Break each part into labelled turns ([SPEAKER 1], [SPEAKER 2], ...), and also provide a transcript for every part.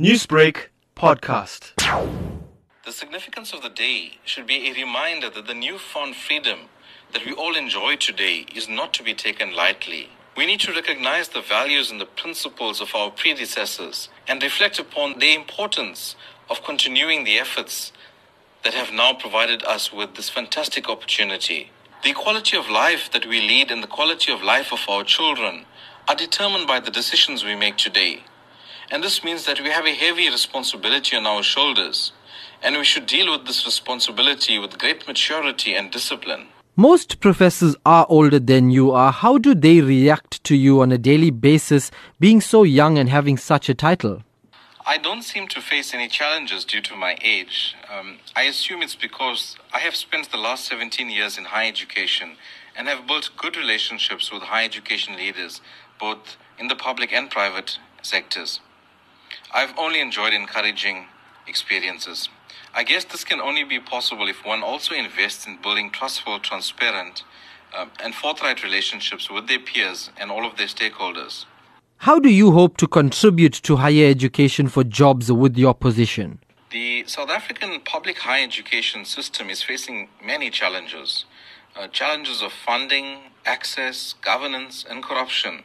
[SPEAKER 1] Newsbreak podcast.
[SPEAKER 2] The significance of the day should be a reminder that the newfound freedom that we all enjoy today is not to be taken lightly. We need to recognize the values and the principles of our predecessors and reflect upon the importance of continuing the efforts that have now provided us with this fantastic opportunity. The quality of life that we lead and the quality of life of our children are determined by the decisions we make today. And this means that we have a heavy responsibility on our shoulders, and we should deal with this responsibility with great maturity and discipline.
[SPEAKER 3] Most professors are older than you are. How do they react to you on a daily basis, being so young and having such a title?
[SPEAKER 2] I don't seem to face any challenges due to my age. Um, I assume it's because I have spent the last 17 years in higher education and have built good relationships with higher education leaders, both in the public and private sectors. I've only enjoyed encouraging experiences. I guess this can only be possible if one also invests in building trustful, transparent, uh, and forthright relationships with their peers and all of their stakeholders.
[SPEAKER 3] How do you hope to contribute to higher education for jobs with your position?
[SPEAKER 2] The South African public higher education system is facing many challenges uh, challenges of funding, access, governance, and corruption.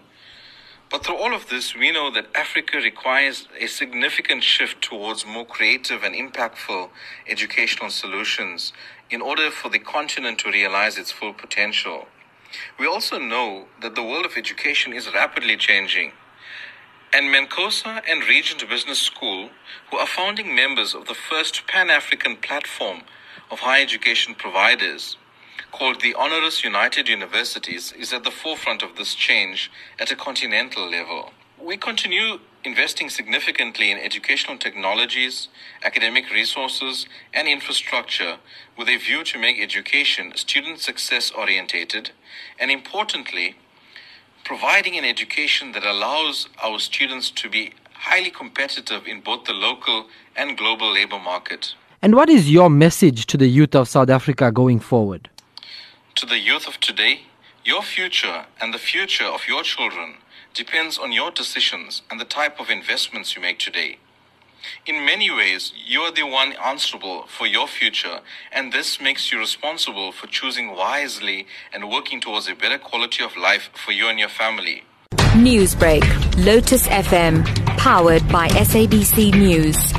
[SPEAKER 2] But through all of this, we know that Africa requires a significant shift towards more creative and impactful educational solutions in order for the continent to realize its full potential. We also know that the world of education is rapidly changing. And MANCOSA and Regent Business School, who are founding members of the first Pan African platform of higher education providers, called the Honoris United Universities, is at the forefront of this change at a continental level. We continue investing significantly in educational technologies, academic resources, and infrastructure with a view to make education student success orientated and, importantly, providing an education that allows our students to be highly competitive in both the local and global labor market.
[SPEAKER 3] And what is your message to the youth of South Africa going forward?
[SPEAKER 2] To the youth of today, your future and the future of your children depends on your decisions and the type of investments you make today. In many ways, you are the one answerable for your future, and this makes you responsible for choosing wisely and working towards a better quality of life for you and your family.
[SPEAKER 4] Newsbreak, Lotus FM, powered by SABC News.